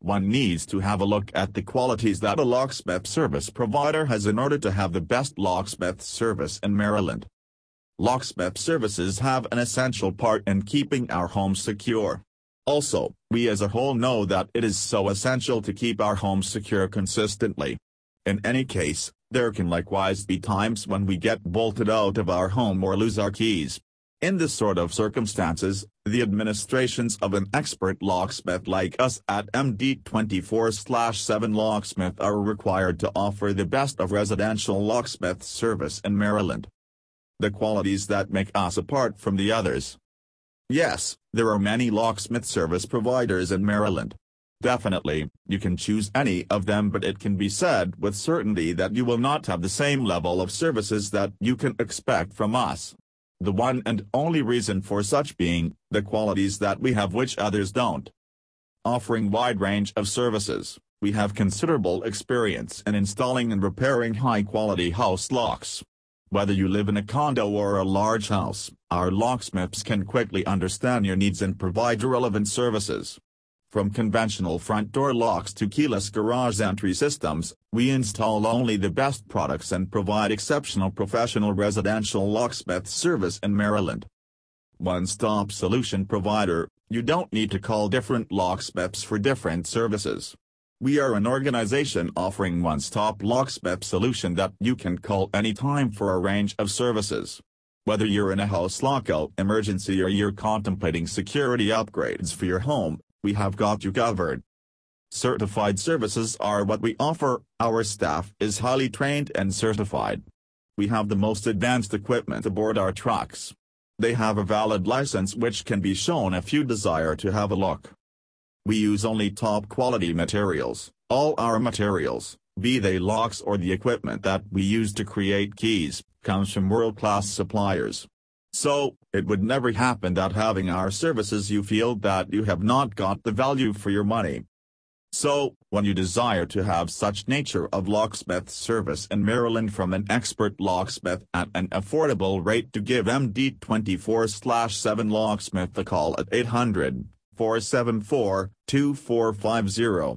one needs to have a look at the qualities that a locksmith service provider has in order to have the best locksmith service in Maryland. Locksmith services have an essential part in keeping our homes secure. Also, we as a whole know that it is so essential to keep our homes secure consistently. In any case, there can likewise be times when we get bolted out of our home or lose our keys. In this sort of circumstances, the administrations of an expert locksmith like us at MD24-7 Locksmith are required to offer the best of residential locksmith service in Maryland. The qualities that make us apart from the others. Yes, there are many locksmith service providers in Maryland. Definitely, you can choose any of them but it can be said with certainty that you will not have the same level of services that you can expect from us the one and only reason for such being, the qualities that we have which others don't. Offering wide range of services, we have considerable experience in installing and repairing high-quality house locks. Whether you live in a condo or a large house, our locksmiths can quickly understand your needs and provide relevant services. From conventional front door locks to keyless garage entry systems, we install only the best products and provide exceptional professional residential locksmith service in Maryland. One-stop solution provider, you don't need to call different locksmiths for different services. We are an organization offering one-stop locksmith solution that you can call anytime for a range of services. Whether you're in a house lockout emergency or you're contemplating security upgrades for your home, we have got you covered. Certified services are what we offer, our staff is highly trained and certified. We have the most advanced equipment aboard our trucks. They have a valid license which can be shown if you desire to have a look. We use only top quality materials, all our materials, be they locks or the equipment that we use to create keys, comes from world-class suppliers. So, it would never happen that having our services you feel that you have not got the value for your money. So, when you desire to have such nature of locksmith service in Maryland from an expert locksmith at an affordable rate to give MD 24-7 locksmith a call at 800 474 2450